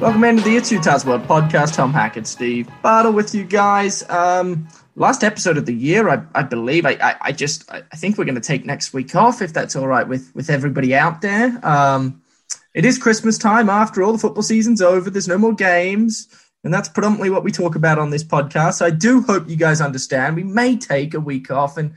Welcome into the It's Utah's World podcast. Tom Hackett, Steve Bartle with you guys. Um, last episode of the year, I, I believe. I, I, I just I think we're going to take next week off if that's all right with with everybody out there. Um, it is Christmas time after all. The football season's over. There's no more games, and that's predominantly what we talk about on this podcast. So I do hope you guys understand. We may take a week off, and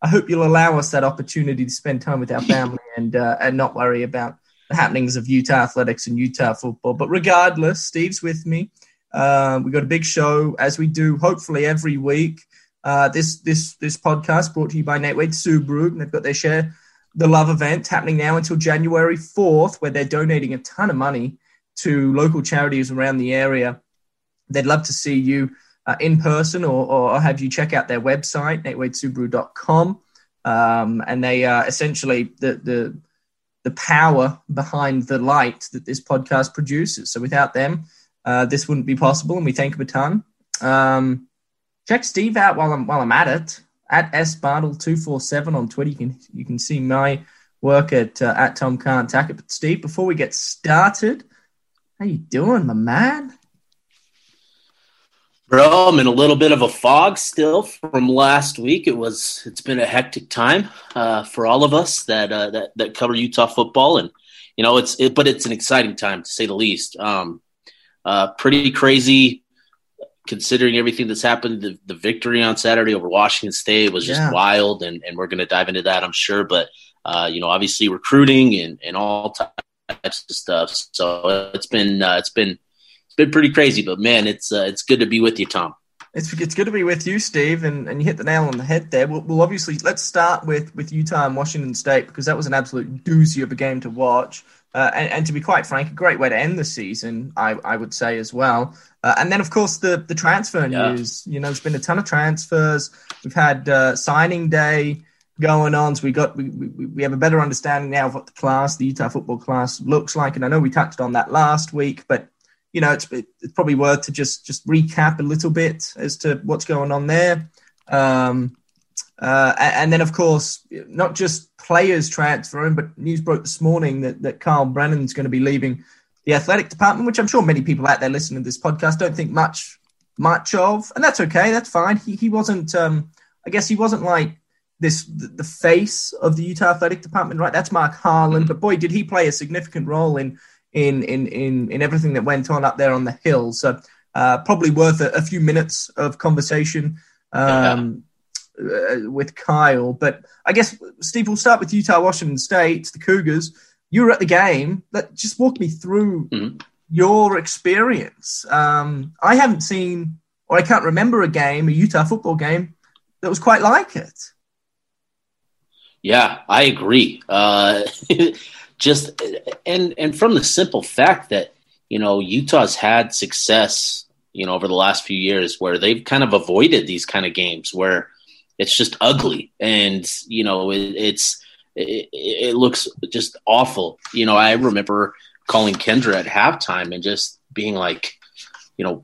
I hope you'll allow us that opportunity to spend time with our family and uh, and not worry about happenings of Utah athletics and Utah football. But regardless, Steve's with me. Uh, we got a big show as we do, hopefully every week. Uh, this this this podcast brought to you by Nate Wade Subaru, and they've got their share the love event happening now until January fourth, where they're donating a ton of money to local charities around the area. They'd love to see you uh, in person or, or have you check out their website, natewadesubaru.com. Um, and they uh, essentially the the the power behind the light that this podcast produces. So without them, uh, this wouldn't be possible, and we thank them a ton. Um, check Steve out while I'm while I'm at it at sbartle two four seven on Twitter. You can you can see my work at uh, at Tom Can't Tack it. But Steve, before we get started, how you doing, my man? Bro, I'm in a little bit of a fog still from last week. It was it's been a hectic time uh, for all of us that uh, that that cover Utah football, and you know it's it, but it's an exciting time to say the least. Um, uh, pretty crazy considering everything that's happened. The, the, victory on Saturday over Washington State was just yeah. wild, and, and we're going to dive into that, I'm sure. But uh, you know, obviously recruiting and, and all types of stuff. So it's been uh, it's been been pretty crazy, but man, it's uh, it's good to be with you, Tom. It's, it's good to be with you, Steve, and, and you hit the nail on the head there. We'll, we'll obviously let's start with with Utah and Washington State because that was an absolute doozy of a game to watch, uh, and, and, to be quite frank, a great way to end the season, I, I would say as well. Uh, and then of course the the transfer yeah. news. You know, there's been a ton of transfers. We've had uh, signing day going on, so we got we, we, we have a better understanding now of what the class, the Utah football class, looks like. And I know we touched on that last week, but you know, it's, it's probably worth to just just recap a little bit as to what's going on there. Um, uh, and then, of course, not just players transferring, but news broke this morning that, that Kyle Brennan's going to be leaving the athletic department, which I'm sure many people out there listening to this podcast don't think much much of, and that's okay. That's fine. He he wasn't. Um, I guess he wasn't like this the, the face of the Utah athletic department, right? That's Mark Harlan, but boy, did he play a significant role in in in in in everything that went on up there on the hill. So uh, probably worth a, a, few minutes of conversation um, yeah. uh, with Kyle. But I guess Steve, we'll start with Utah, Washington State, the Cougars. You were at the game. Let just walk me through mm-hmm. your experience. Um, I haven't seen, or I can't remember a game, a Utah football game that was quite like it. Yeah, I agree. Uh, just and and from the simple fact that you know Utah's had success you know over the last few years where they've kind of avoided these kind of games where it's just ugly. And you know it, it's it, it, looks just awful. You know i remember calling kendra at halftime and just being like you know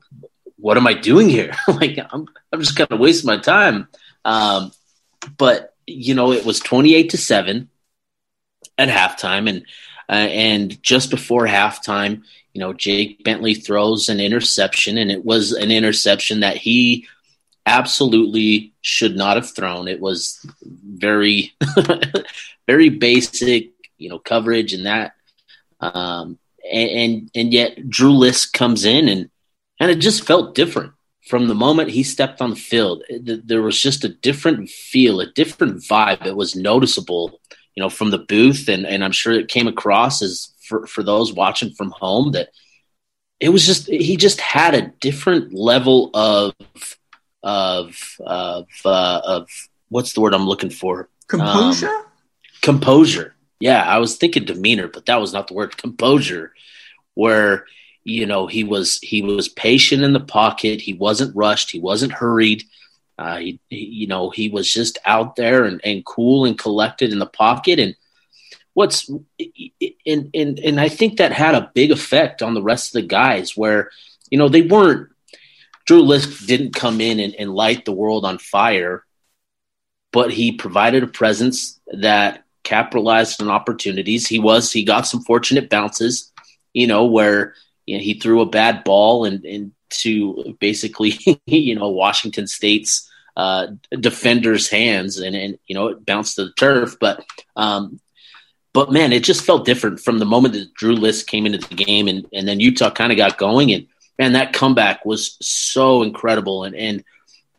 what am i doing here? Like i'm, I'm just kind of wasting my time. Um, but you know it was 28 to 7 at halftime, and uh, and just before halftime, you know, Jake Bentley throws an interception, and it was an interception that he absolutely should not have thrown. It was very, very basic, you know, coverage and that. Um, and, and, and yet Drew Lisk comes in and and it just felt different from the moment he stepped on the field. There was just a different feel, a different vibe. It was noticeable you know, from the booth, and and I'm sure it came across as for for those watching from home that it was just he just had a different level of of of uh, of what's the word I'm looking for composure um, composure yeah I was thinking demeanor but that was not the word composure where you know, he was he was patient in the pocket. He wasn't rushed. He wasn't hurried. Uh, he, he, you know, he was just out there and, and cool and collected in the pocket. And what's and, and and I think that had a big effect on the rest of the guys where, you know, they weren't Drew Lisk didn't come in and, and light the world on fire, but he provided a presence that capitalized on opportunities. He was he got some fortunate bounces, you know, where you know, he threw a bad ball and into basically you know Washington State's uh, defenders' hands, and and you know it bounced to the turf. But um, but man, it just felt different from the moment that Drew Lisk came into the game, and and then Utah kind of got going, and man, that comeback was so incredible and and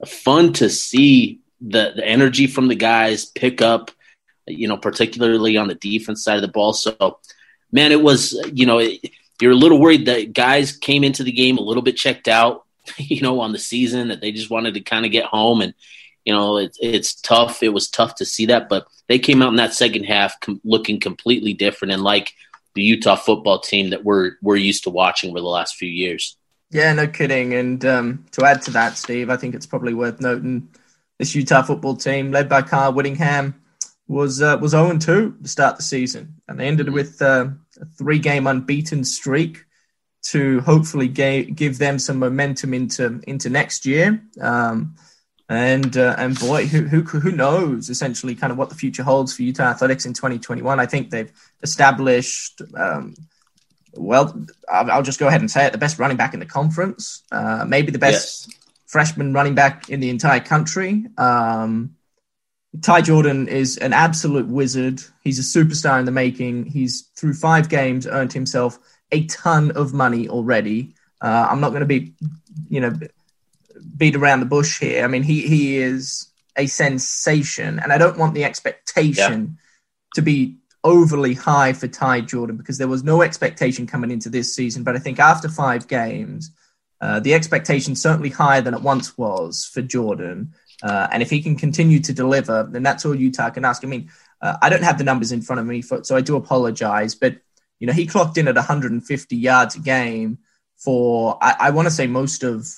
fun to see the the energy from the guys pick up, you know, particularly on the defense side of the ball. So, man, it was you know. It, you're a little worried that guys came into the game a little bit checked out, you know, on the season that they just wanted to kind of get home and you know it's it's tough. It was tough to see that, but they came out in that second half com- looking completely different and like the Utah football team that we're we're used to watching over the last few years. Yeah, no kidding. And um, to add to that, Steve, I think it's probably worth noting this Utah football team, led by Kyle Whittingham, was uh, was 0 2 to start the season, and they ended with uh, three game unbeaten streak to hopefully ga- give them some momentum into into next year. Um, and uh, and boy, who, who who knows essentially kind of what the future holds for Utah athletics in 2021. I think they've established. Um, well, I'll, I'll, just go ahead and say it: the best running back in the conference, uh, maybe the best yes. freshman running back in the entire country. Um, Ty Jordan is an absolute wizard. He's a superstar in the making. He's through five games earned himself a ton of money already. Uh, I'm not going to be, you know, beat around the bush here. I mean, he he is a sensation, and I don't want the expectation yeah. to be overly high for Ty Jordan because there was no expectation coming into this season. But I think after five games, uh, the expectation certainly higher than it once was for Jordan. Uh, and if he can continue to deliver, then that's all Utah can ask. I mean, uh, I don't have the numbers in front of me, for, so I do apologize. But you know, he clocked in at 150 yards a game for I, I want to say most of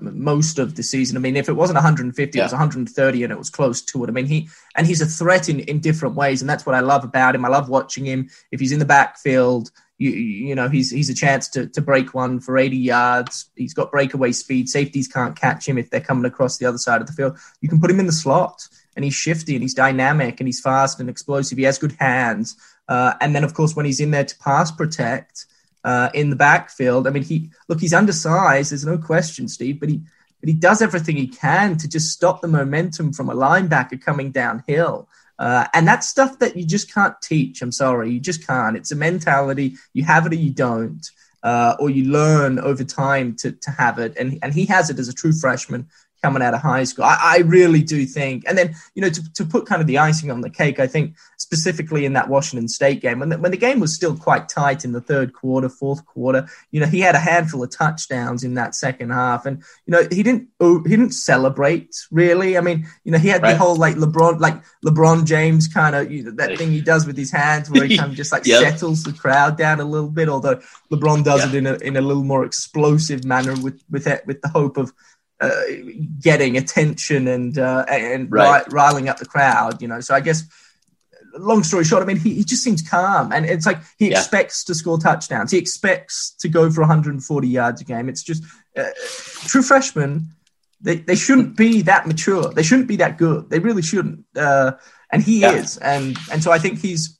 most of the season. I mean, if it wasn't 150, yeah. it was 130, and it was close to it. I mean, he and he's a threat in in different ways, and that's what I love about him. I love watching him. If he's in the backfield, you, you know he's he's a chance to to break one for 80 yards. He's got breakaway speed. Safeties can't catch him if they're coming across the other side of the field. You can put him in the slot, and he's shifty and he's dynamic and he's fast and explosive. He has good hands. Uh, and then of course when he's in there to pass protect uh, in the backfield, I mean he look he's undersized. There's no question, Steve, but he but he does everything he can to just stop the momentum from a linebacker coming downhill. Uh, and that's stuff that you just can't teach. I'm sorry, you just can't. It's a mentality. You have it or you don't, uh, or you learn over time to, to have it. And, and he has it as a true freshman coming out of high school. I, I, really do think, and then you know, to, to put kind of the icing on the cake, I think specifically in that Washington State game, when the, when the game was still quite tight in the third quarter, fourth quarter, you know, he had a handful of touchdowns in that second half, and you know, he didn't oh, he didn't celebrate really. I mean, you know, he had right. the whole like LeBron, like LeBron James kind of you know, that thing he does with his hands, where he kind of just like yep. settles the crowd down a little bit. Although LeBron does yep. it in a in a little more explosive manner with with it, with the hope of uh, getting attention and uh, and right. riling up the crowd. You know, so I guess long story short, I mean, he, he just seems calm, and it's like he yeah. expects to score touchdowns. He expects to go for 140 yards a game. It's just uh, true freshmen. They, they shouldn't be that mature. They shouldn't be that good. They really shouldn't. Uh, and he yeah. is, and and so I think he's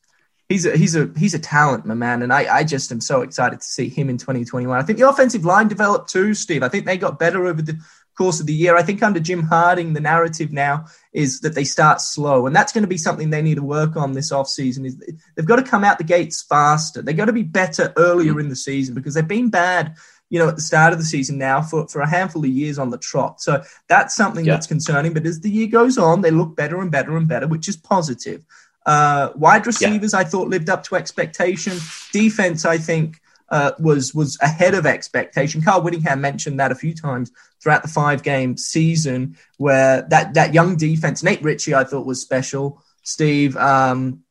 he's a he's a he's a talent, my man. And I I just am so excited to see him in 2021. I think the offensive line developed too, Steve. I think they got better over the course of the year. I think under Jim Harding, the narrative now is that they start slow, and that's going to be something they need to work on this offseason. Is they've got to come out the gates faster. They've got to be better earlier mm. in the season because they've been bad. You know, at the start of the season now for, for a handful of years on the trot. So that's something yeah. that's concerning. But as the year goes on, they look better and better and better, which is positive. Uh, wide receivers, yeah. I thought, lived up to expectation. Defense, I think, uh, was was ahead of expectation. Kyle Whittingham mentioned that a few times throughout the five game season, where that that young defense, Nate Ritchie, I thought was special. Steve um,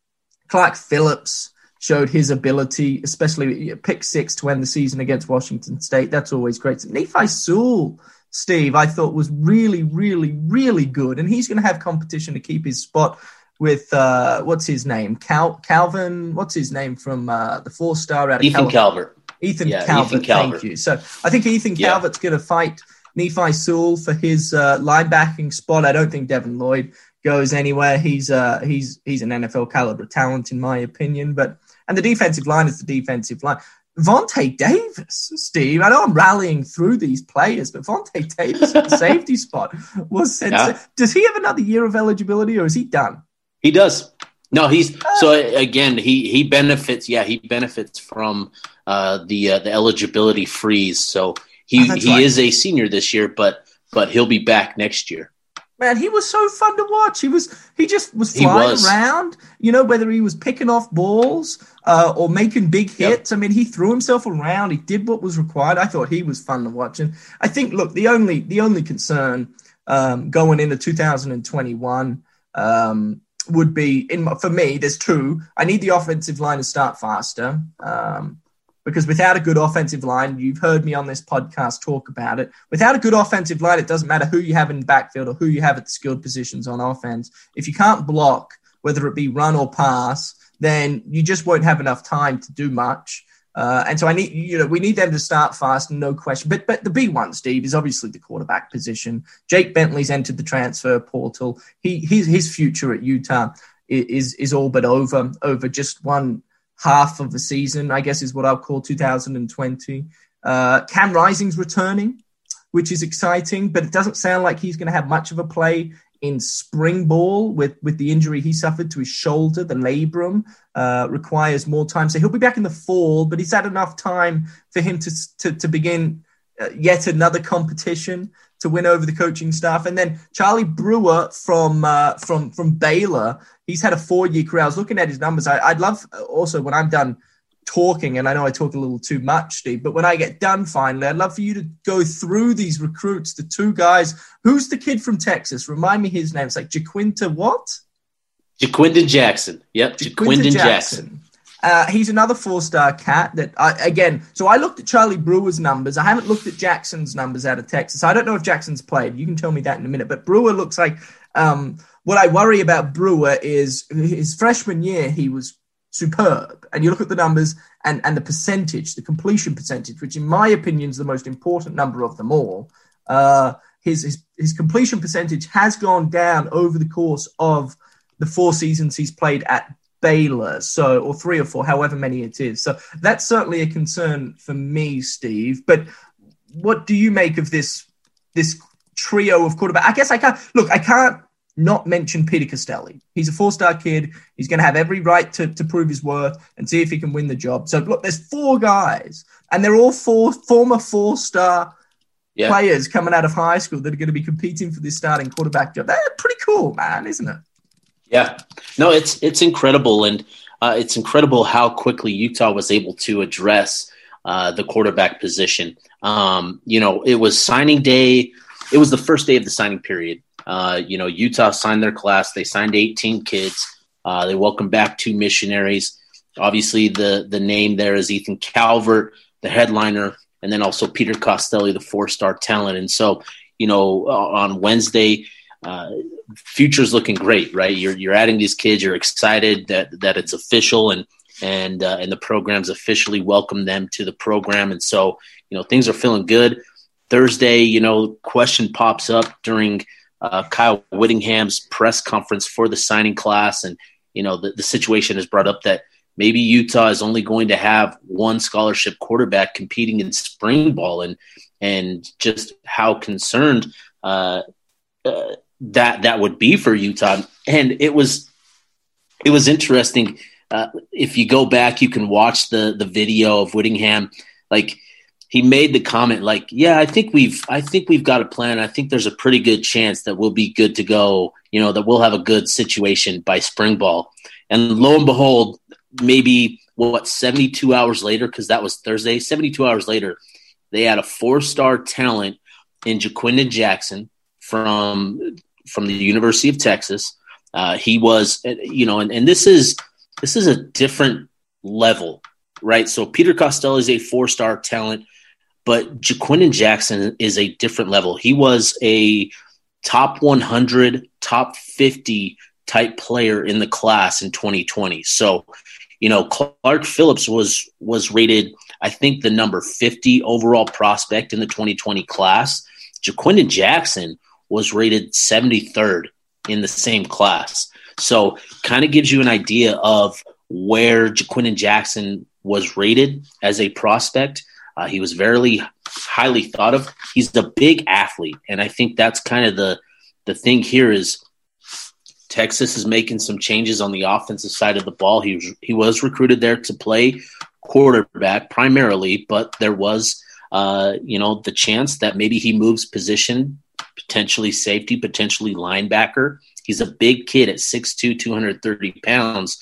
Clark Phillips showed his ability, especially pick six to end the season against Washington State. That's always great. Nephi Sewell, Steve, I thought was really, really, really good, and he's going to have competition to keep his spot with uh, what's his name, Cal- Calvin. What's his name from uh, the four star out of Ethan California. Calvert. Ethan yeah, Calvert. Ethan Calvert. Thank you. So I think Ethan yeah. Calvert's going to fight Nephi Sewell for his uh, linebacking spot. I don't think Devin Lloyd goes anywhere. He's uh, he's he's an NFL caliber talent in my opinion. But and the defensive line is the defensive line. Vontae Davis, Steve. I know I'm rallying through these players, but Vontae Davis at the safety spot was. Yeah. Does he have another year of eligibility, or is he done? He does. No, he's so again. He he benefits. Yeah, he benefits from uh, the uh, the eligibility freeze. So he oh, he right. is a senior this year, but but he'll be back next year. Man, he was so fun to watch. He was he just was flying was. around. You know, whether he was picking off balls uh, or making big hits. Yep. I mean, he threw himself around. He did what was required. I thought he was fun to watch. And I think, look, the only the only concern um, going into 2021 um, would be in for me. There's two. I need the offensive line to start faster. Um, because without a good offensive line, you've heard me on this podcast talk about it. Without a good offensive line, it doesn't matter who you have in backfield or who you have at the skilled positions on offense. If you can't block, whether it be run or pass, then you just won't have enough time to do much. Uh, and so I need, you know, we need them to start fast, no question. But but the big one, Steve, is obviously the quarterback position. Jake Bentley's entered the transfer portal. He his his future at Utah is is all but over over just one half of the season, I guess is what I'll call 2020. Uh, Cam Rising's returning, which is exciting, but it doesn't sound like he's going to have much of a play in spring ball with, with the injury he suffered to his shoulder. The labrum uh, requires more time. So he'll be back in the fall, but he's had enough time for him to, to, to begin uh, yet another competition to win over the coaching staff. And then Charlie Brewer from uh, from from Baylor, he's had a four year career. I was looking at his numbers. I, would love also when I'm done talking, and I know I talk a little too much, Steve, but when I get done finally, I'd love for you to go through these recruits. The two guys. Who's the kid from Texas? Remind me his name. It's like Jaquinta what? Ja'Quinden Jackson. Yep, Ja'Quinden Jackson. Jackson. Uh, he's another four-star cat that I, again. So I looked at Charlie Brewer's numbers. I haven't looked at Jackson's numbers out of Texas. I don't know if Jackson's played. You can tell me that in a minute. But Brewer looks like um, what I worry about Brewer is his freshman year he was superb, and you look at the numbers and and the percentage, the completion percentage, which in my opinion is the most important number of them all. Uh, his, his his completion percentage has gone down over the course of the four seasons he's played at Baylor, so or three or four, however many it is. So that's certainly a concern for me, Steve. But what do you make of this this trio of quarterback? I guess I can't look. I can't not mention Peter Costelli. He's a four star kid. He's going to have every right to, to prove his worth and see if he can win the job. So look, there's four guys, and they're all four former four star yeah. players coming out of high school that are going to be competing for this starting quarterback job. They're pretty cool, man, isn't it? Yeah, no, it's it's incredible, and uh, it's incredible how quickly Utah was able to address uh, the quarterback position. Um, you know, it was signing day. It was the first day of the signing period. Uh, you know, Utah signed their class. They signed 18 kids. Uh, they welcomed back two missionaries. Obviously, the the name there is Ethan Calvert, the headliner, and then also Peter Costelli, the four star talent. And so, you know, on Wednesday uh, future's looking great, right? You're you're adding these kids. You're excited that that it's official and and uh, and the program's officially welcomed them to the program, and so you know things are feeling good. Thursday, you know, question pops up during uh, Kyle Whittingham's press conference for the signing class, and you know the, the situation is brought up that maybe Utah is only going to have one scholarship quarterback competing in spring ball, and and just how concerned uh, uh, that that would be for Utah. And it was it was interesting. Uh, if you go back, you can watch the the video of Whittingham. Like he made the comment, like, "Yeah, I think we've I think we've got a plan. I think there's a pretty good chance that we'll be good to go. You know, that we'll have a good situation by spring ball." And lo and behold, maybe what 72 hours later, because that was Thursday. 72 hours later, they had a four star talent in Ja'Quinden Jackson from from the University of Texas. Uh, he was, you know, and, and this is this is a different level, right? So Peter Costelli is a four star talent, but Ja'Quinden Jackson is a different level. He was a top 100, top 50 type player in the class in 2020. So, you know, Clark Phillips was was rated, I think, the number 50 overall prospect in the 2020 class. Ja'Quinden Jackson was rated 73rd in the same class. So, kind of gives you an idea of where Ja'Quinden Jackson was rated as a prospect. Uh, he was very highly thought of. He's a big athlete, and I think that's kind of the the thing here is Texas is making some changes on the offensive side of the ball. He was, he was recruited there to play quarterback primarily, but there was uh, you know the chance that maybe he moves position, potentially safety, potentially linebacker. He's a big kid at 6'2", 230 pounds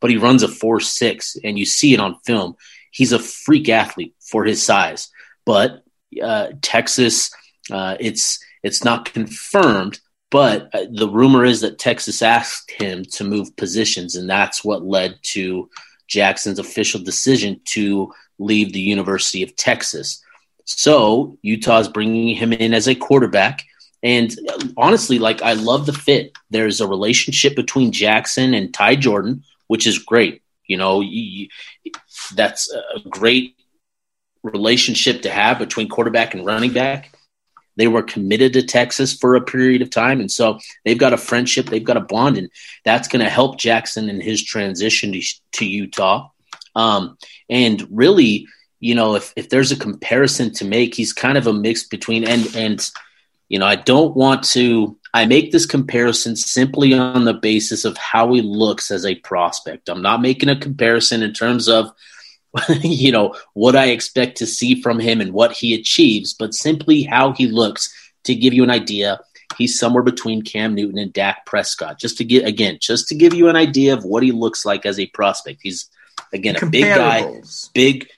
but he runs a four six, and you see it on film. He's a freak athlete for his size. But uh, Texas, uh, it's it's not confirmed, but uh, the rumor is that Texas asked him to move positions, and that's what led to Jackson's official decision to leave the University of Texas. So Utah's bringing him in as a quarterback. And uh, honestly, like I love the fit. There's a relationship between Jackson and Ty Jordan, which is great. You know, that's a great relationship to have between quarterback and running back. They were committed to Texas for a period of time. And so they've got a friendship, they've got a bond, and that's going to help Jackson in his transition to, to Utah. Um, and really, you know, if, if there's a comparison to make, he's kind of a mix between, and, and, you know, I don't want to I make this comparison simply on the basis of how he looks as a prospect. I'm not making a comparison in terms of you know what I expect to see from him and what he achieves, but simply how he looks to give you an idea. He's somewhere between Cam Newton and Dak Prescott. Just to get again, just to give you an idea of what he looks like as a prospect. He's again a big guy, big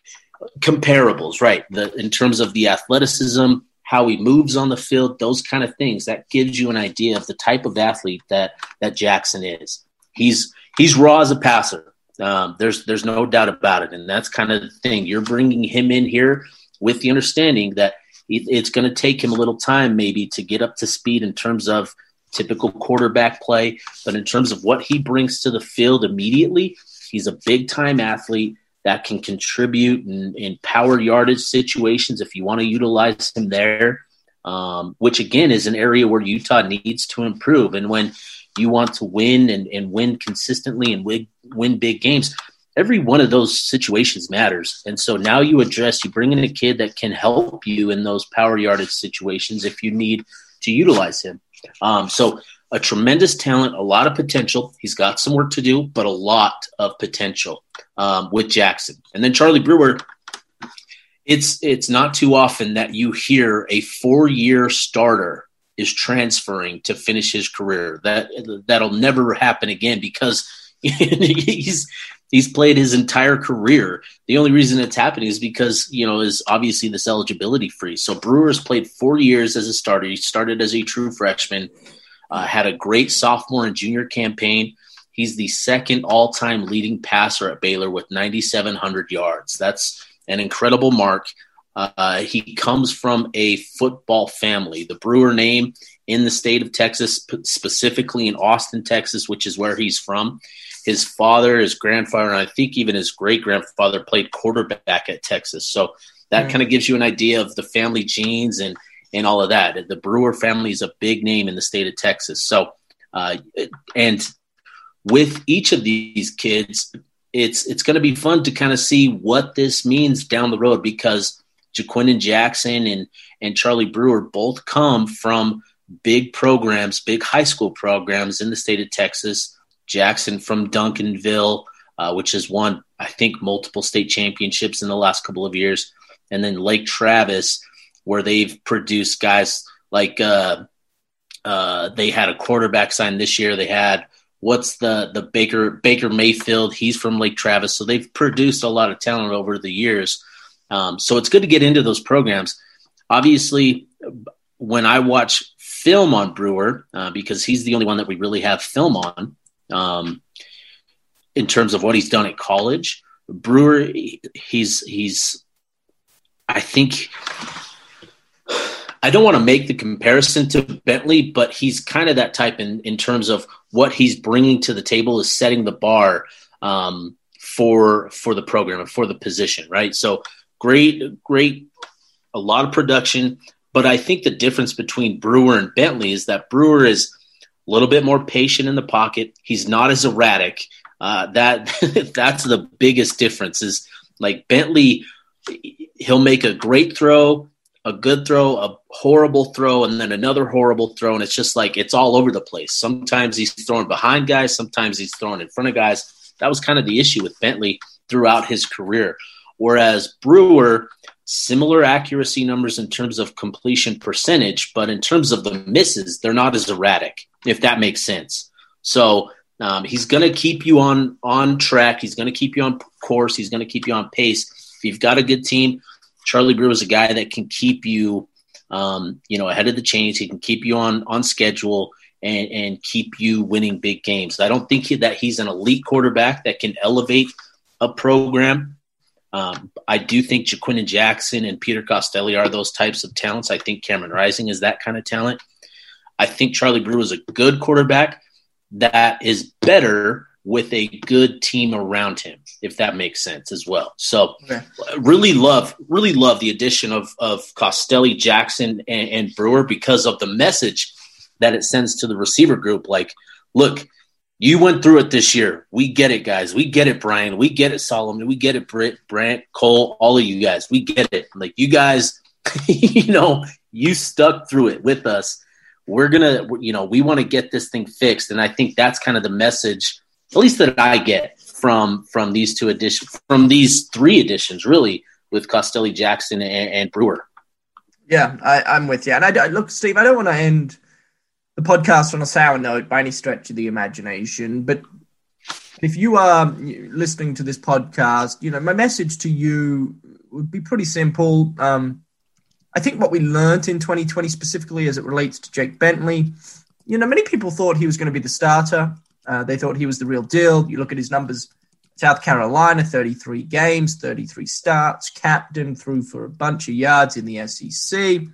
comparables, right? The in terms of the athleticism, how he moves on the field, those kind of things. That gives you an idea of the type of athlete that that Jackson is. He's he's raw as a passer. Um, there's there's no doubt about it, and that's kind of the thing. You're bringing him in here with the understanding that it's going to take him a little time, maybe, to get up to speed in terms of typical quarterback play, but in terms of what he brings to the field immediately, he's a big time athlete that can contribute in, in power yardage situations if you want to utilize him there, um, which again is an area where Utah needs to improve. And when you want to win and, and win consistently and win, win big games, every one of those situations matters. And so now you address, you bring in a kid that can help you in those power yardage situations if you need to utilize him. Um, so a tremendous talent, a lot of potential. He's got some work to do, but a lot of potential um, with Jackson. And then Charlie Brewer. It's it's not too often that you hear a four year starter is transferring to finish his career. That that'll never happen again because he's he's played his entire career. The only reason it's happening is because you know is obviously this eligibility free. So Brewer's played four years as a starter. He started as a true freshman uh, had a great sophomore and junior campaign. He's the second all time leading passer at Baylor with 9,700 yards. That's an incredible mark. Uh, he comes from a football family. The Brewer name in the state of Texas, specifically in Austin, Texas, which is where he's from. His father, his grandfather, and I think even his great grandfather played quarterback at Texas. So that mm. kind of gives you an idea of the family genes and and all of that. The Brewer family is a big name in the state of Texas. So, uh, and with each of these kids, it's it's going to be fun to kind of see what this means down the road because Ja'Quinden Jackson and and Charlie Brewer both come from big programs, big high school programs in the state of Texas. Jackson from Duncanville, uh, which has won I think multiple state championships in the last couple of years, and then Lake Travis where they've produced guys like uh, uh, they had a quarterback sign this year. They had what's the the Baker Baker Mayfield. He's from Lake Travis, so they've produced a lot of talent over the years. Um, so it's good to get into those programs. Obviously, when I watch film on Brewer, uh, because he's the only one that we really have film on um, in terms of what he's done at college. Brewer, he's he's. I think I don't want to make the comparison to Bentley, but he's kind of that type in in terms of what he's bringing to the table is setting the bar um, for for the program and for the position, right? So great, great, a lot of production, but I think the difference between Brewer and Bentley is that Brewer is a little bit more patient in the pocket. He's not as erratic. Uh, that that's the biggest difference. Is like Bentley, he'll make a great throw, a good throw, a horrible throw, and then another horrible throw, and it's just like it's all over the place. Sometimes he's throwing behind guys, sometimes he's throwing in front of guys. That was kind of the issue with Bentley throughout his career. Whereas Brewer, similar accuracy numbers in terms of completion percentage, but in terms of the misses, they're not as erratic, if that makes sense. So um, he's going to keep you on on track. He's going to keep you on course. He's going to keep you on pace. If you've got a good team, Charlie Brewer is a guy that can keep you, um, you know, ahead of the chains. He can keep you on on schedule and and keep you winning big games. I don't think he, that he's an elite quarterback that can elevate a program um, I do think Ja'Quinden Jackson and Peter Costelli are those types of talents. I think Cameron Rising is that kind of talent. I think Charlie Brewer is a good quarterback that is better with a good team around him, if that makes sense as well. So okay. really love, really love the addition of, of Costelli, Jackson, and, and Brewer because of the message that it sends to the receiver group. Like, look, you went through it this year. We get it, guys. We get it, Brian. We get it, Solomon. We get it, Britt, Brant, Cole, all of you guys. We get it. Like you guys, you know, you stuck through it with us. We're gonna, you know, we want to get this thing fixed, and I think that's kind of the message, at least that I get from from these two editions, from these three editions, really, with Costelli, Jackson, and, and Brewer. Yeah, I, am with you. And I, look, Steve, I don't want to end the podcast on a sour note by any stretch of the imagination, but if you are listening to this podcast, you know, my message to you would be pretty simple. Um, I think what we learned in 2020, specifically as it relates to Jake Bentley, you know, many people thought he was going to be the starter. Uh, they thought he was the real deal. You look at his numbers South Carolina, 33 games, 33 starts, captain, threw for a bunch of yards in the SEC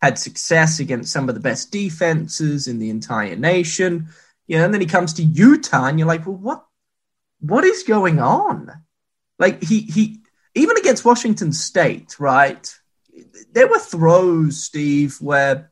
had success against some of the best defenses in the entire nation. You know, and then he comes to Utah, and you're like, well, what what is going on? Like he he even against Washington State, right? There were throws, Steve, where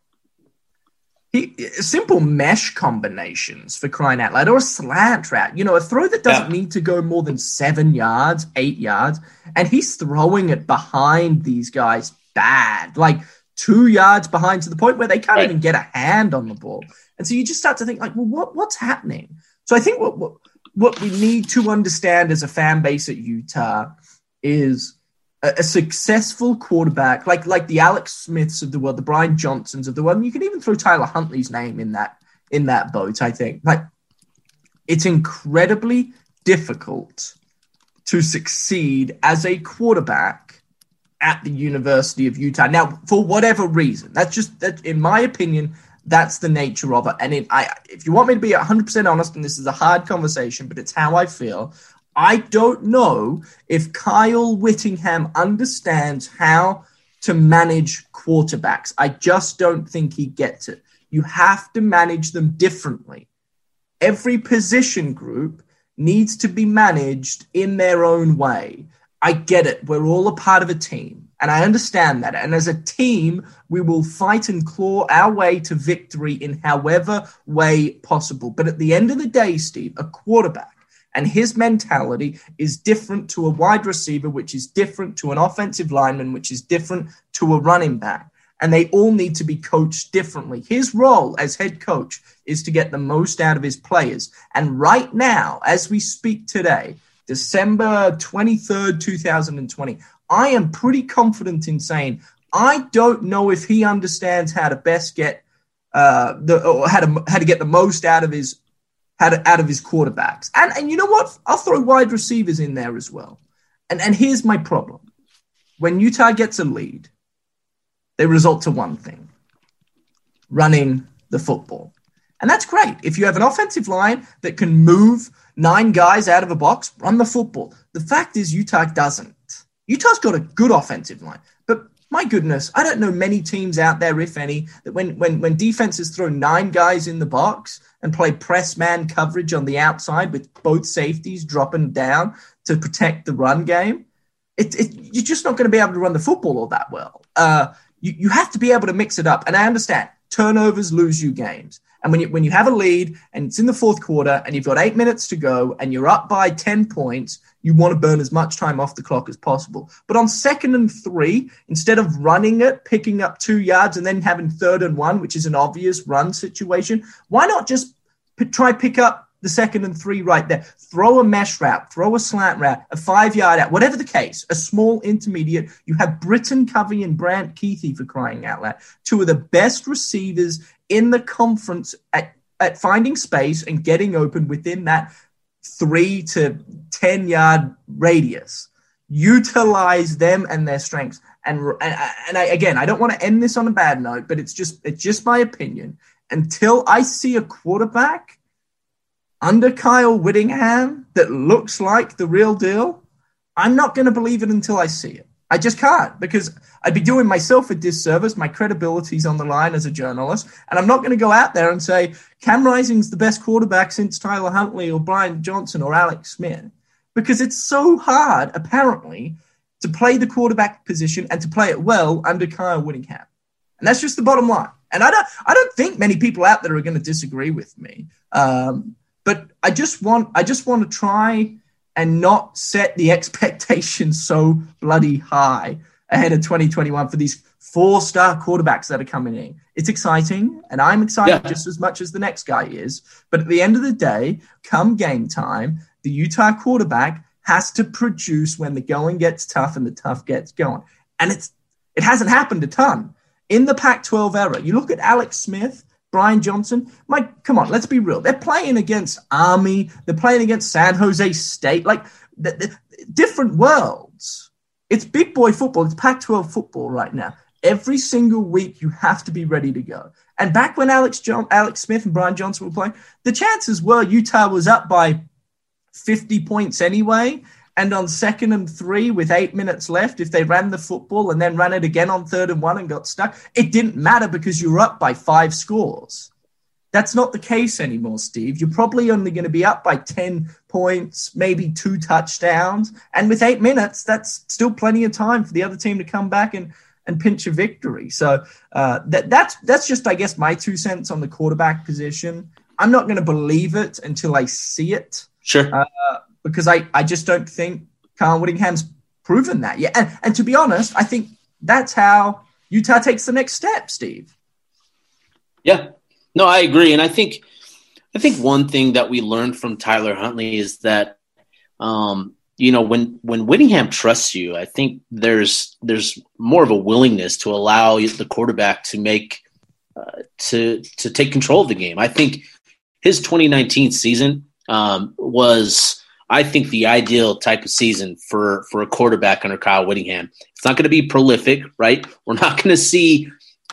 he simple mesh combinations for crying out loud, or a slant route. You know, a throw that doesn't yeah. need to go more than seven yards, eight yards, and he's throwing it behind these guys bad. Like two yards behind to the point where they can't right. even get a hand on the ball. And so you just start to think like, well, what what's happening? So I think what, what what we need to understand as a fan base at Utah is a, a, successful quarterback, like like the Alex Smiths of the world, the Brian Johnsons of the world. And you can even throw Tyler Huntley's name in that in that boat. I think like it's incredibly difficult to succeed as a quarterback at the University of Utah. Now, for whatever reason, that's just that, in my opinion, that's the nature of it. And it, I, if you want me to be 100% honest, and this is a hard conversation, but it's how I feel. I don't know if Kyle Whittingham understands how to manage quarterbacks. I just don't think he gets it. You have to manage them differently. Every position group needs to be managed in their own way. I get it. We're all a part of a team. And I understand that. And as a team, we will fight and claw our way to victory in however way possible. But at the end of the day, Steve, a quarterback and his mentality is different to a wide receiver, which is different to an offensive lineman, which is different to a running back. And they all need to be coached differently. His role as head coach is to get the most out of his players. And right now, as we speak today, December 23rd, 2020. I am pretty confident in saying I don't know if he understands how to best get uh, the how to how to get the most out of his how to, out of his quarterbacks. And and you know what? I'll throw wide receivers in there as well. And and here's my problem: when Utah gets a lead, they result to one thing: running the football. And that's great. If you have an offensive line that can move nine guys out of a box, run the football. The fact is, Utah doesn't. Utah's got a good offensive line, but my goodness, I don't know many teams out there, if any, that when when when defenses throw nine guys in the box and play press man coverage on the outside with both safeties dropping down to protect the run game, it, it, you're just not going to be able to run the football all that well. Uh, you, you have to be able to mix it up. And I understand turnovers lose you games. And when you, when you have a lead and it's in the fourth quarter and you've got eight minutes to go and you're up by 10 points, you want to burn as much time off the clock as possible. But on second and three, instead of running it, picking up two yards and then having third and one, which is an obvious run situation, why not just p- try pick up the second and three right there. Throw a mesh route, throw a slant route, a five yard out, whatever the case, a small intermediate. You have Britain Covey and Brant Kuithe for crying out loud, two of the best receivers in the conference at, at finding space and getting open within that three to 10 yard radius. Utilize them and their strengths. And, and, I, again, I don't want to end this on a bad note, but it's just, it's just my opinion. Until I see a quarterback under Kyle Whittingham that looks like the real deal, I'm not going to believe it until I see it. I just can't because I'd be doing myself a disservice. My credibility's on the line as a journalist. And I'm not going to go out there and say Cam Rising's the best quarterback since Tyler Huntley or Brian Johnson or Alex Smith because it's so hard, apparently, to play the quarterback position and to play it well under Kyle Whittingham. And that's just the bottom line. And I don't, I don't think many people out there are going to disagree with me. Um, but I just want I just want to try and not set the expectations so bloody high ahead of 2021 for these four star quarterbacks that are coming in. It's exciting, and I'm excited yeah. just as much as the next guy is. But at the end of the day, come game time, the Utah quarterback has to produce when the going gets tough and the tough gets going. And it's it hasn't happened a ton in the Pac 12 era. You look at Alex Smith Brian Johnson. Mike, come on, let's be real. They're playing against Army. They're playing against San Jose State. Like the, the, different worlds. It's big boy football. It's Pac-12 football right now. Every single week, you have to be ready to go. And back when Alex John, Alex Smith and Brian Johnson were playing, the chances were Utah was up by 50 points anyway, and on second and three with eight minutes left, if they ran the football and then ran it again on third and one and got stuck, it didn't matter because you were up by five scores. That's not the case anymore, Steve. You're probably only going to be up by 10 points, maybe two touchdowns. And with eight minutes, that's still plenty of time for the other team to come back and, and pinch a victory. So uh, that, that's, that's just, I guess, my two cents on the quarterback position. I'm not going to believe it until I see it. Sure. Uh, because I, I just don't think Kyle Whittingham's proven that yet. And, and to be honest, I think that's how Utah takes the next step, Steve. Yeah, no, I agree. And I think, I think one thing that we learned from Tyler Huntley is that, um, you know, when, when Whittingham trusts you, I think there's, there's more of a willingness to allow the quarterback to make, uh, to, to take control of the game. I think his 2019 season, um, was, I think the ideal type of season for for a quarterback under Kyle Whittingham. It's not going to be prolific, right? We're not going to see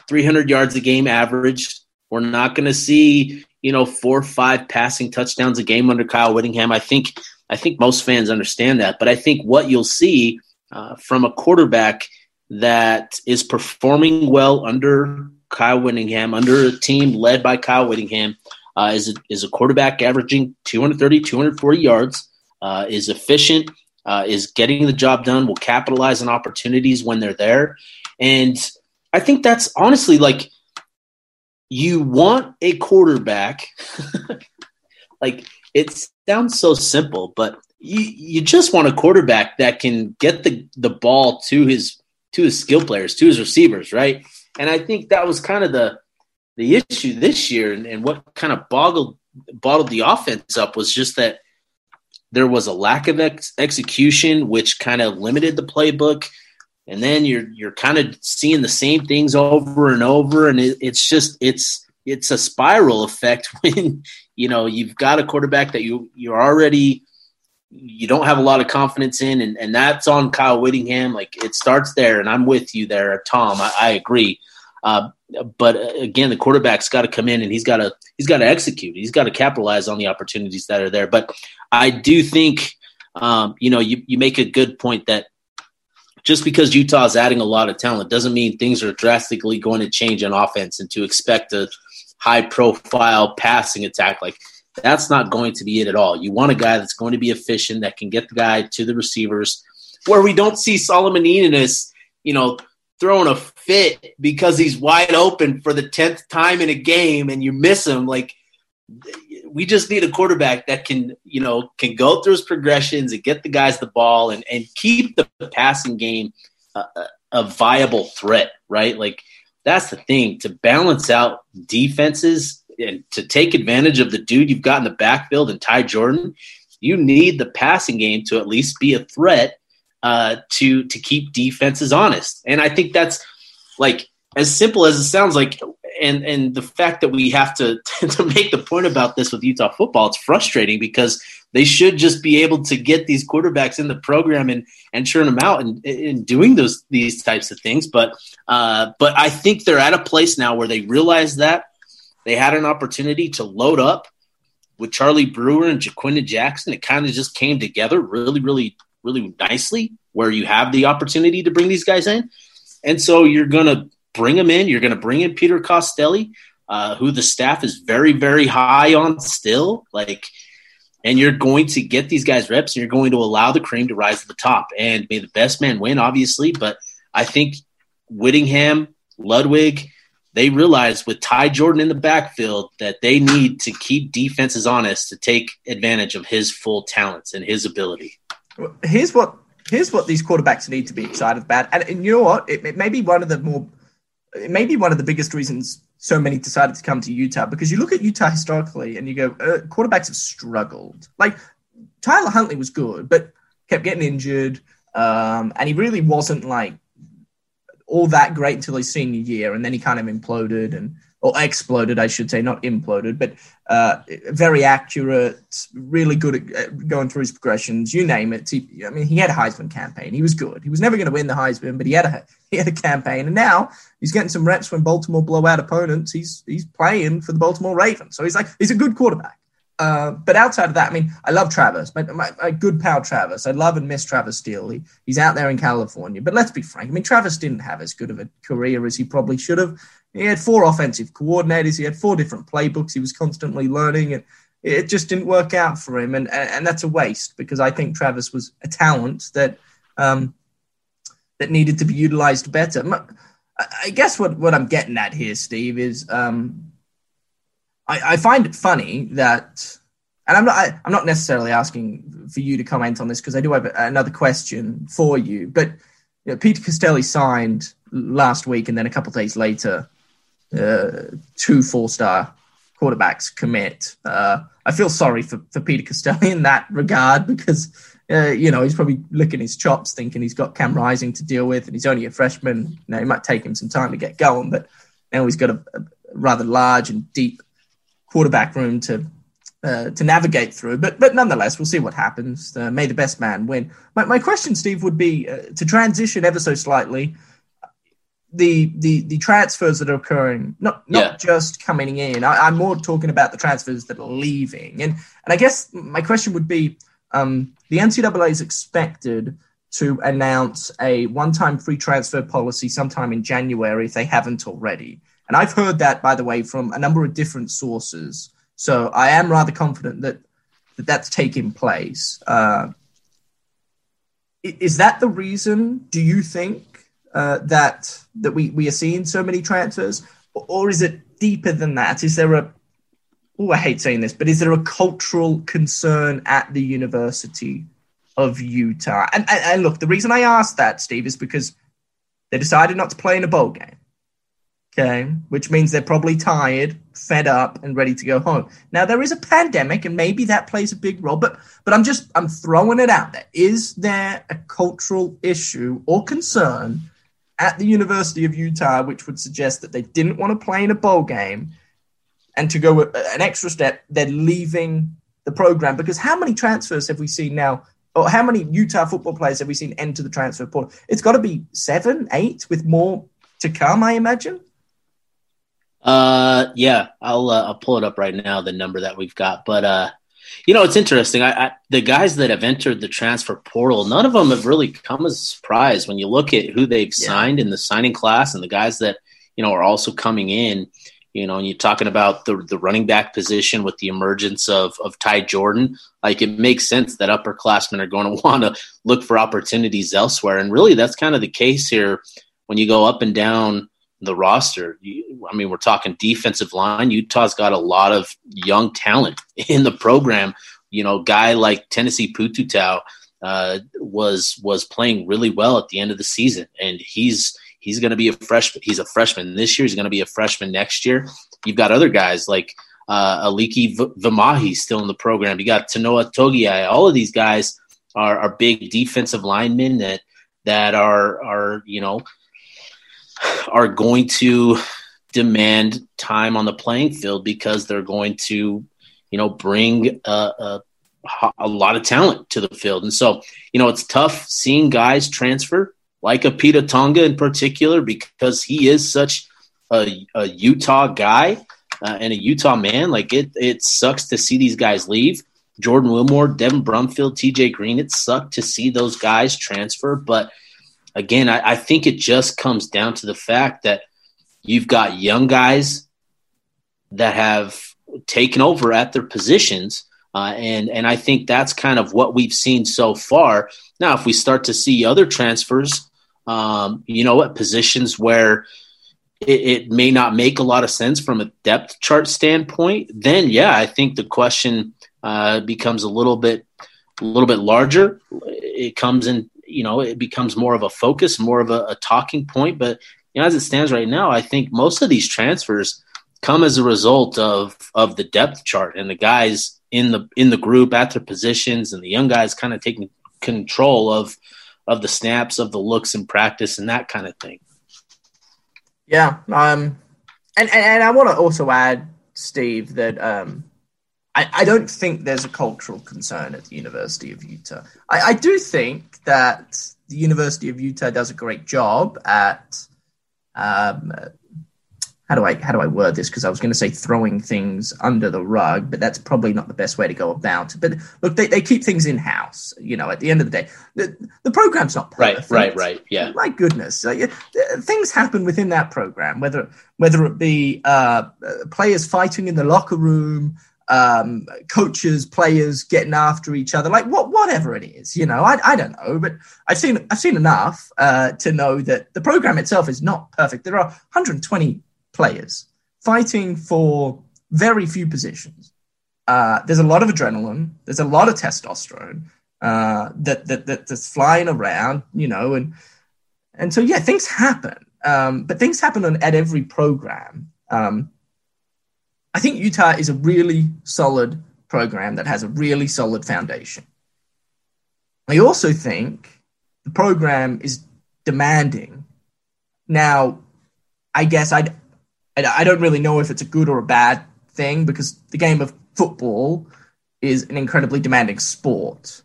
300 yards a game averaged. We're not going to see you know four or five passing touchdowns a game under Kyle Whittingham. I think I think most fans understand that, but I think what you'll see uh, from a quarterback that is performing well under Kyle Whittingham, under a team led by Kyle Whittingham, uh, is a, is a quarterback averaging 230, 240 yards uh, is efficient, uh, is getting the job done, will capitalize on opportunities when they're there. And I think that's honestly like you want a quarterback. like it sounds so simple, but you, you just want a quarterback that can get the, the ball to his to his skill players, to his receivers, right? And I think that was kind of the the issue this year and, and what kind of boggled bottled the offense up was just that there was a lack of ex- execution, which kind of limited the playbook. And then you're you're kind of seeing the same things over and over, and it, it's just it's it's a spiral effect when you know you've got a quarterback that you you're already you don't have a lot of confidence in, and, and that's on Kyle Whittingham. Like it starts there, and I'm with you there, Tom. I, I agree. Uh, but uh, again, the quarterback's got to come in and he's got to he's got to execute. He's got to capitalize on the opportunities that are there. But I do think, um, you know, you you make a good point that just because Utah is adding a lot of talent doesn't mean things are drastically going to change on offense and to expect a high profile passing attack like that's not going to be it at all. You want a guy that's going to be efficient that can get the guy to the receivers where we don't see Solomon Enis, you know, throwing a fit because he's wide open for the 10th time in a game and you miss him like we just need a quarterback that can, you know, can go through his progressions and get the guys the ball and, and keep the passing game a, a viable threat, right? Like that's the thing to balance out defenses and to take advantage of the dude you've got in the backfield and Ty Jordan. You need the passing game to at least be a threat uh, to to keep defenses honest, and I think that's like as simple as it sounds like and and the fact that we have to to make the point about this with Utah football, it's frustrating because they should just be able to get these quarterbacks in the program and and churn them out and, and doing those these types of things. But uh, but I think they're at a place now where they realize that they had an opportunity to load up with Charlie Brewer and Ja'Quinden Jackson. It kind of just came together really, really, really nicely where you have the opportunity to bring these guys in. And so you're going to bring them in. You're going to bring in Peter Costelli, uh, who the staff is very, very high on still. Like, and you're going to get these guys reps and you're going to allow the cream to rise to the top. And may the best man win, obviously. But I think Whittingham, Ludwig, they realize with Ty Jordan in the backfield that they need to keep defenses honest to take advantage of his full talents and his ability. Here's what here's what these quarterbacks need to be excited about, and, and you know what? It, it may be one of the more it may be one of the biggest reasons so many decided to come to Utah because you look at Utah historically and you go, uh, quarterbacks have struggled. Like Tyler Huntley was good, but kept getting injured, um, and he really wasn't like all that great until his senior year, and then he kind of imploded and or exploded, I should say, not imploded, but uh, very accurate, really good at going through his progressions. You name it. He, I mean, he had a Heisman campaign. He was good. He was never going to win the Heisman, but he had a he had a campaign, and now he's getting some reps when Baltimore blow out opponents. He's he's playing for the Baltimore Ravens, so he's like he's a good quarterback. Uh, but outside of that, I mean, I love Travis, my, my, my, good pal Travis. I love and miss Travis Steele. He, he's out there in California. But let's be frank. I mean, Travis didn't have as good of a career as he probably should have. He had four offensive coordinators. He had four different playbooks. He was constantly learning, and it just didn't work out for him. And and that's a waste because I think Travis was a talent that um, that needed to be utilized better. I guess what, what I'm getting at here, Steve, is um, I, I, find it funny that, and I'm not I, am not necessarily asking for you to comment on this because I do have another question for you. But you know, Peter Costelli signed last week, and then a couple days later, uh, two four star quarterbacks commit. Uh, I feel sorry for, for Peter Costelli in that regard because, uh, you know, he's probably licking his chops thinking he's got Cam Rising to deal with and he's only a freshman. Know, it might take him some time to get going, but now he's got a, a rather large and deep quarterback room to uh, to navigate through. But but nonetheless, we'll see what happens. Uh, may the best man win. My, my question, Steve, would be uh, to transition ever so slightly the the the transfers that are occurring, not not yeah. just coming in. I, am more talking about the transfers that are leaving. And and I guess my question would be, um, the NCAA is expected to announce a one-time free transfer policy sometime in January if they haven't already. And I've heard that, by the way, from a number of different sources. So I am rather confident that, that that's taking place. Uh, is that the reason, do you think, uh, that that we, we are seeing so many transfers, or is it deeper than that? Is there a oh I hate saying this, but is there a cultural concern at the University of Utah? And, and, and look, the reason I asked that, Steve, is because they decided not to play in a bowl game. Okay, which means they're probably tired, fed up, and ready to go home. Now there is a pandemic, and maybe that plays a big role. But but I'm just I'm throwing it out there. Is there a cultural issue or concern at the University of Utah, which would suggest that they didn't want to play in a bowl game, and to go an extra step, they're leaving the program. Because how many transfers have we seen now? Or how many Utah football players have we seen enter the transfer portal? It's got to be seven, eight, with more to come, I imagine. Uh, yeah, I'll uh, I'll pull it up right now. The number that we've got, but uh, you know, it's interesting. I, I, the guys that have entered the transfer portal, none of them have really come as a surprise when you look at who they've yeah. signed in the signing class and the guys that you know are also coming in. You know, and you're talking about the the running back position with the emergence of of Ty Jordan. Like it makes sense that upperclassmen are going to want to look for opportunities elsewhere, and really that's kind of the case here when you go up and down the roster. You, I mean, we're talking defensive line. Utah's got a lot of young talent in the program. You know, guy like Tennessee Pututau uh, was was playing really well at the end of the season, and he's he's going to be a freshman. He's a freshman this year. He's going to be a freshman next year. You've got other guys like uh, Aliki v- Vimahi still in the program. You got Tanoa Togiai. All of these guys are, are big defensive linemen that that are are you know are going to demand time on the playing field because they're going to, you know, bring a, a, a, lot of talent to the field. And so, you know, it's tough seeing guys transfer like a Pita Tonga in particular because he is such a, a Utah guy uh, and a Utah man. Like it, it sucks to see these guys leave. Jordan Wilmore, Devin Brumfield, TJ Green. It sucked to see those guys transfer, but – again, I, I think it just comes down to the fact that you've got young guys that have taken over at their positions. Uh, and and I think that's kind of what we've seen so far. Now, if we start to see other transfers, um, you know, at positions where it, it, may not make a lot of sense from a depth chart standpoint, then yeah, I think the question uh, becomes a little bit a little bit larger. It comes in you know it becomes more of a focus, more of a, a talking point. But you know, as it stands right now, I think most of these transfers come as a result of of the depth chart and the guys in the in the group at their positions and the young guys kind of taking control of of the snaps of the looks in practice and that kind of thing. Yeah, um, and and, and I want to also add, Steve, that um, I, I don't think there's a cultural concern at the University of Utah. I, I do think that the University of Utah does a great job at um, how do I how do I word this? Because I was going to say throwing things under the rug, but that's probably not the best way to go about it. But look, they, they keep things in house. You know, at the end of the day, the, the program's not perfect. Right, right, right. Yeah. My goodness, uh, things happen within that program. Whether whether it be uh, players fighting in the locker room, um, coaches, players getting after each other, like what, whatever it is, you know, I, I don't know, but I've seen, I've seen enough uh, to know that the program itself is not perfect. There are 120 players fighting for very few positions. Uh, there's a lot of adrenaline. There's a lot of testosterone uh, that, that, that that's flying around, you know, and and so yeah, things happen, um, but things happen on, at every program. Um, I think Utah is a really solid program that has a really solid foundation. I also think the program is demanding. Now, I guess I'd, I don't really know if it's a good or a bad thing because the game of football is an incredibly demanding sport,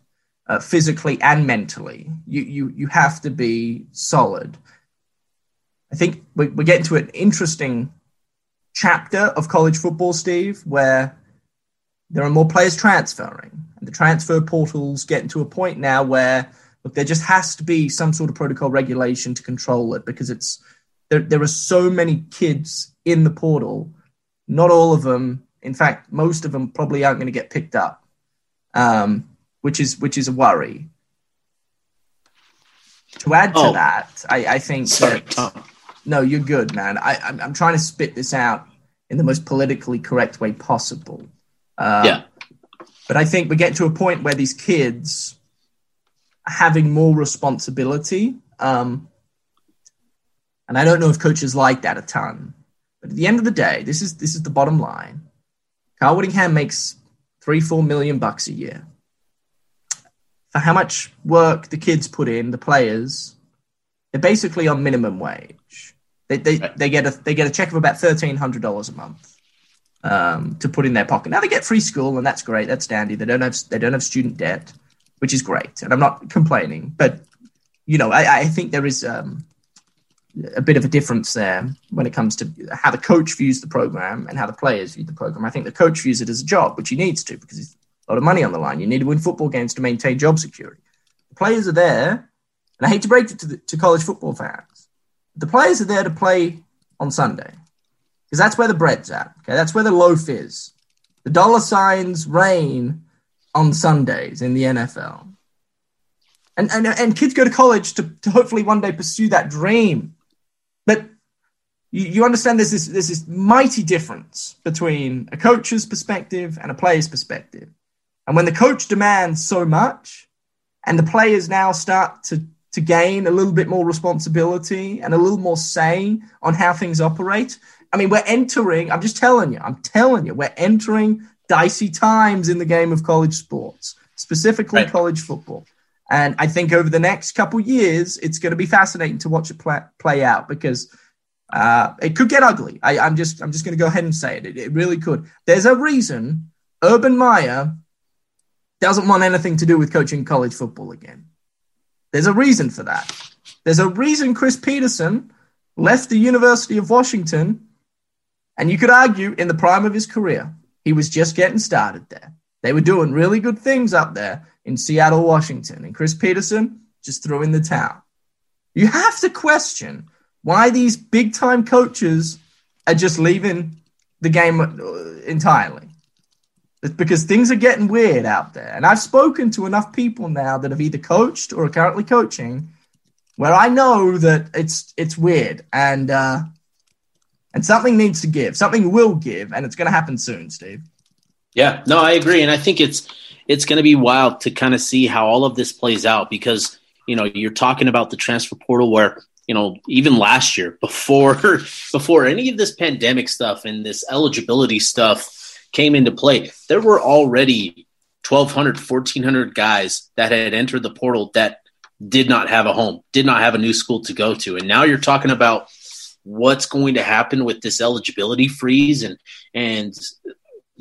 uh, physically and mentally. You, you, you have to be solid. I think we, we're getting to an interesting chapter of college football, Steve, where there are more players transferring, and the transfer portals getting to a point now where look, there just has to be some sort of protocol regulation to control it because it's there. There are so many kids in the portal. Not all of them, in fact, most of them probably aren't going to get picked up, um, which is which is a worry. To add to oh, that, I, I think sorry, that, Tom. No, you're good, man. I, I'm, I'm trying to spit this out in the most politically correct way possible. Uh, yeah. But I think we get to a point where these kids are having more responsibility. Um, and I don't know if coaches like that a ton. But at the end of the day, this is this is the bottom line. Kyle Whittingham makes three, four million bucks a year. For how much work the kids put in, the players, they're basically on minimum wage. They they, right. they get a they get a check of about thirteen hundred dollars a month um, to put in their pocket. Now they get free school, and that's great. That's dandy. They don't have they don't have student debt, which is great, and I'm not complaining. But you know, I, I think there is um, a bit of a difference there when it comes to how the coach views the program and how the players view the program. I think the coach views it as a job, which he needs to because there's a lot of money on the line. You need to win football games to maintain job security. The players are there, and I hate to break it to, the, to college football fans. The players are there to play on Sunday because that's where the bread's at. Okay, that's where the loaf is. The dollar signs reign on Sundays in the NFL. And, and, and kids go to college to, to hopefully one day pursue that dream. But you, you understand there's this, there's this mighty difference between a coach's perspective and a player's perspective. And when the coach demands so much and the players now start to, to gain a little bit more responsibility and a little more say on how things operate, I mean, we're entering, I'm just telling you, I'm telling you, we're entering dicey times in the game of college sports, specifically right. college football. And I think over the next couple years, it's going to be fascinating to watch it play, play out because uh, it could get ugly. I, am just I'm just going to go ahead and say it. it. It really could. There's a reason Urban Meyer doesn't want anything to do with coaching college football again. There's a reason for that. There's a reason Chris Petersen left the University of Washington, and you could argue in the prime of his career, he was just getting started there. They were doing really good things up there in Seattle, Washington, and Chris Petersen just threw in the towel. You have to question why these big time coaches are just leaving the game entirely. It's because things are getting weird out there. And I've spoken to enough people now that have either coached or are currently coaching where I know that it's it's weird and uh, and something needs to give. Something will give, and it's going to happen soon, Steve. Yeah, no, I agree, and I think it's it's going to be wild to kind of see how all of this plays out because you know you're talking about the transfer portal where you know even last year before before any of this pandemic stuff and this eligibility stuff came into play there were already 1200 1400 guys that had entered the portal that did not have a home did not have a new school to go to and now you're talking about what's going to happen with this eligibility freeze and and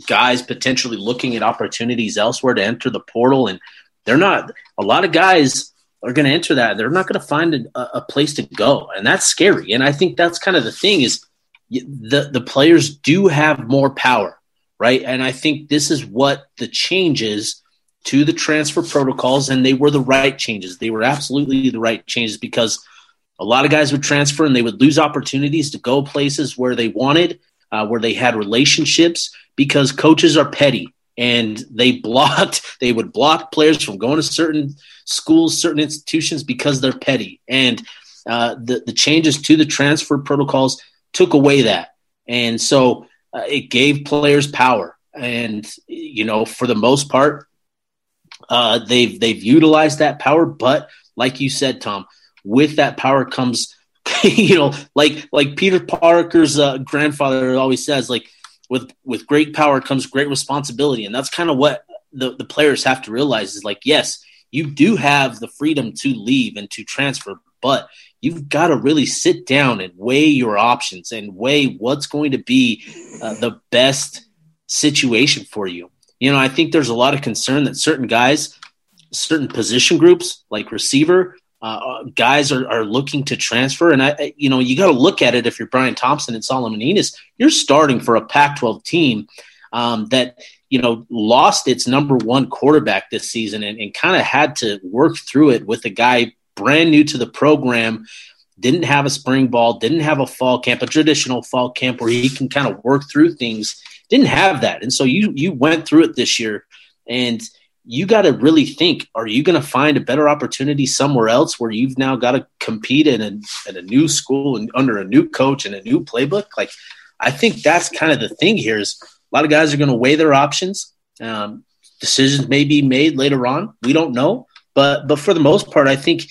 guys potentially looking at opportunities elsewhere to enter the portal. And they're not, a lot of guys are going to enter that. They're not going to find a, a, place to go. And that's scary. And I think that's kind of the thing is the, the players do have more power, right? And I think this is what the changes to the transfer protocols, and they were the right changes. They were absolutely the right changes because a lot of guys would transfer and they would lose opportunities to go places where they wanted, uh, where they had relationships, because coaches are petty and they blocked they would block players from going to certain schools certain institutions because they're petty and uh, the, the changes to the transfer protocols took away that and so uh, it gave players power. And you know for the most part uh, they've they've utilized that power. But like you said tom with that power comes you know like like peter parker's uh, grandfather always says like with with great power comes great responsibility, and that's kind of what the the players have to realize is like, yes, you do have the freedom to leave and to transfer, but you've got to really sit down and weigh your options and weigh what's going to be uh, the best situation for you. You know, I think there's a lot of concern that certain guys, certain position groups like receiver, uh, guys are, are looking to transfer. And I, you know, you got to look at it. If you're Bryan Thompson and Solomon Enis, you're starting for a Pac-12 team um, that you know lost its number one quarterback this season and, and kind of had to work through it with a guy brand new to the program. Didn't have a spring ball, didn't have a fall camp, a traditional fall camp where he can kind of work through things. Didn't have that, and so you you went through it this year, and you got to really think are you going to find a better opportunity somewhere else where you've now got to compete in a, in a new school and under a new coach and a new playbook like i think that's kind of the thing here is a lot of guys are going to weigh their options um, decisions may be made later on we don't know but but for the most part i think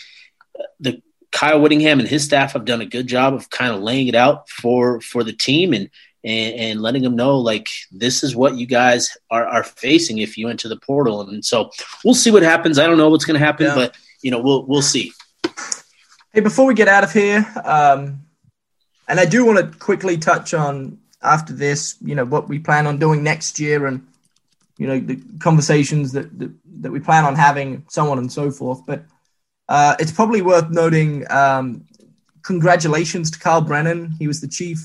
the Kyle Whittingham and his staff have done a good job of kind of laying it out for for the team and and, and, letting them know like this is what you guys are, are facing if you enter the portal. And so we'll see what happens. I don't know what's going to happen, yeah. but you know we'll we'll see. Hey, before we get out of here, um, and I do want to quickly touch on after this, you know, what we plan on doing next year, and you know the conversations that that, that we plan on having, so on and so forth. But uh, it's probably worth noting. Um, congratulations to Kyle Brennan. He was the chief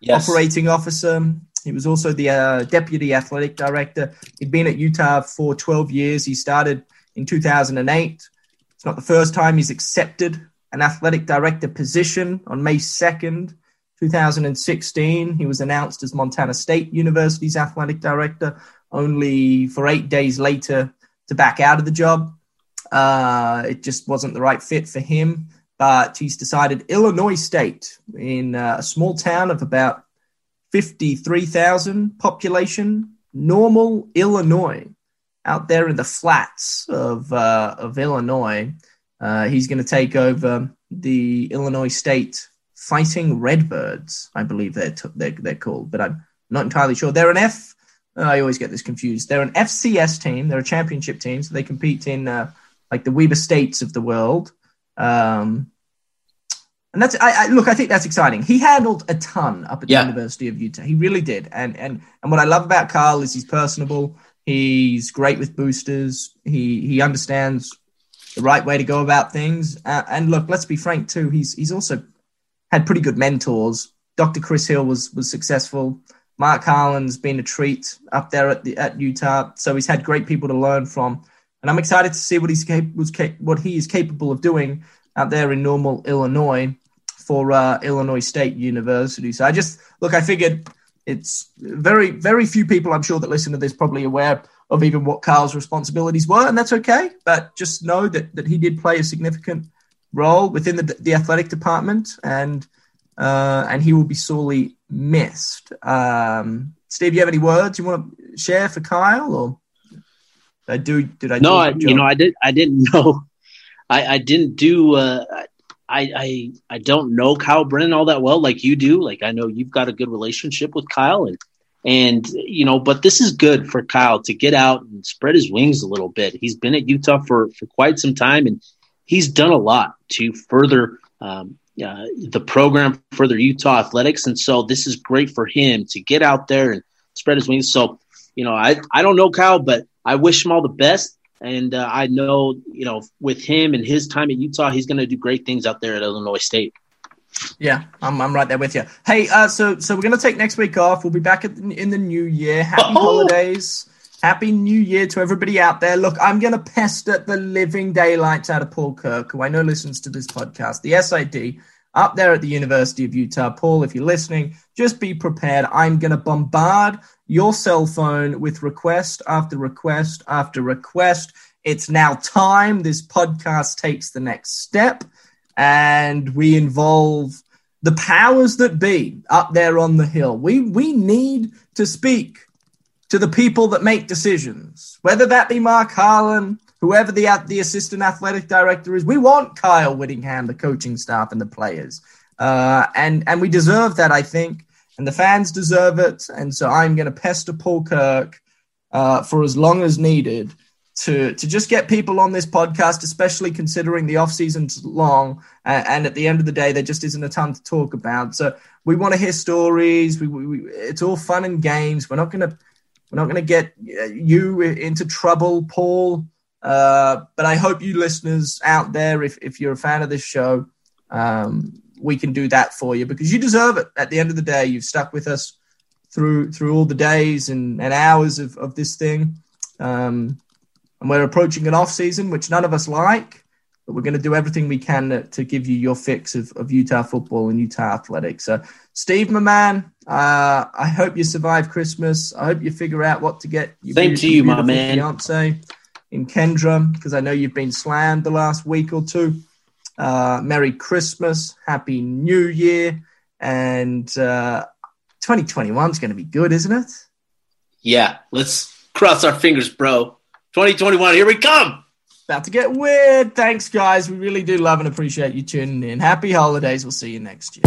yes. operating officer. He was also the uh, deputy athletic director. He'd been at Utah for 12 years. He started in 2008. It's not the first time he's accepted an athletic director position on May 2nd, 2016. He was announced as Montana State University's athletic director, only for eight days later to back out of the job. Uh, it just wasn't the right fit for him, but he's decided Illinois State in uh, a small town of about 53,000 population, Normal Illinois, out there in the flats of, uh, of Illinois. Uh, he's going to take over the Illinois State Fighting Redbirds, I believe they're, t- they're, they're called, but I'm not entirely sure. They're an F. I always get this confused. They're an FCS team. They're a championship team, so they compete in uh, like the Weber States of the world. Um, and that's I, I, look. I think that's exciting. He handled a ton up at the. University of Utah. He really did. And and and what I love about Kyle is he's personable. He's great with boosters. He he understands the right way to go about things. Uh, and look, let's be frank too. He's he's also had pretty good mentors. Dr. Chris Hill was was successful. Mark Harlan's been a treat up there at the at Utah. So he's had great people to learn from. And I'm excited to see what he's cap- what he is capable of doing out there in Normal, Illinois, for uh, Illinois State University. So I just look, I figured it's very, very few people I'm sure that listen to this probably aware of even what Kyle's responsibilities were, and that's okay. But just know that that he did play a significant role within the, the athletic department, and uh, and he will be sorely missed. Um, Steve, you have any words you want to share for Kyle, or did I do? Did I? No, I, you know, I did. I didn't know. I, I didn't do. Uh, I, I I don't know Kyle Brennan all that well, like you do. Like I know you've got a good relationship with Kyle, and and you know, but this is good for Kyle to get out and spread his wings a little bit. He's been at Utah for for quite some time, and he's done a lot to further um, uh, the program, further Utah athletics, and so this is great for him to get out there and spread his wings. So, you know, I I don't know Kyle, but I wish him all the best. And uh, I know, you know, with him and his time at Utah, he's going to do great things out there at Illinois State. Yeah, I'm, I'm right there with you. Hey, uh, so so we're going to take next week off. We'll be back the, in the new year. Happy oh. holidays. Happy New Year to everybody out there. Look, I'm going to pester the living daylights out of Paul Kirk, who I know listens to this podcast, the SID, up there at the University of Utah. Paul, if you're listening, just be prepared. I'm going to bombard your cell phone with request after request after request. It's now time. This podcast takes the next step, and we involve the powers that be up there on the hill. We we need to speak to the people that make decisions, whether that be Mark Harlan, whoever the the assistant athletic director is. We want Kyle Whittingham, the coaching staff, and the players, uh, and and we deserve that. I think and the fans deserve it. And so I'm going to pester Paul Kirk uh, for as long as needed to to just get people on this podcast, especially considering the off season's long, uh, and at the end of the day, there just isn't a ton to talk about. So we want to hear stories. We, we, we it's all fun and games. We're not gonna we're not gonna get uh, you into trouble, Paul. Uh, but I hope you listeners out there, if if you're a fan of this show, um, we can do that for you because you deserve it. At the end of the day, you've stuck with us through through all the days and, and hours of, of this thing. Um, and we're approaching an off season, which none of us like, but we're going to do everything we can to, to give you your fix of, of Utah football and Utah athletics. So, Steve, my man, uh, I hope you survive Christmas. I hope you figure out what to get your Same to you, my man. fiance in Kendra, because I know you've been slammed the last week or two. Uh, Merry Christmas, Happy New Year, and uh, 2021 is going to be good, isn't it? Yeah, let's cross our fingers, bro. 2021, here we come. About to get weird. Thanks, guys. We really do love and appreciate you tuning in. Happy holidays. We'll see you next year.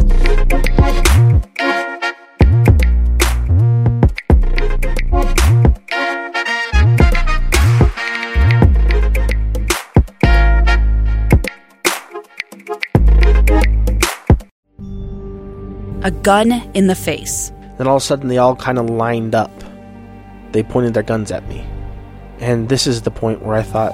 a gun in the face. Then all of a sudden, they all kind of lined up. They pointed their guns at me. And this is the point where I thought,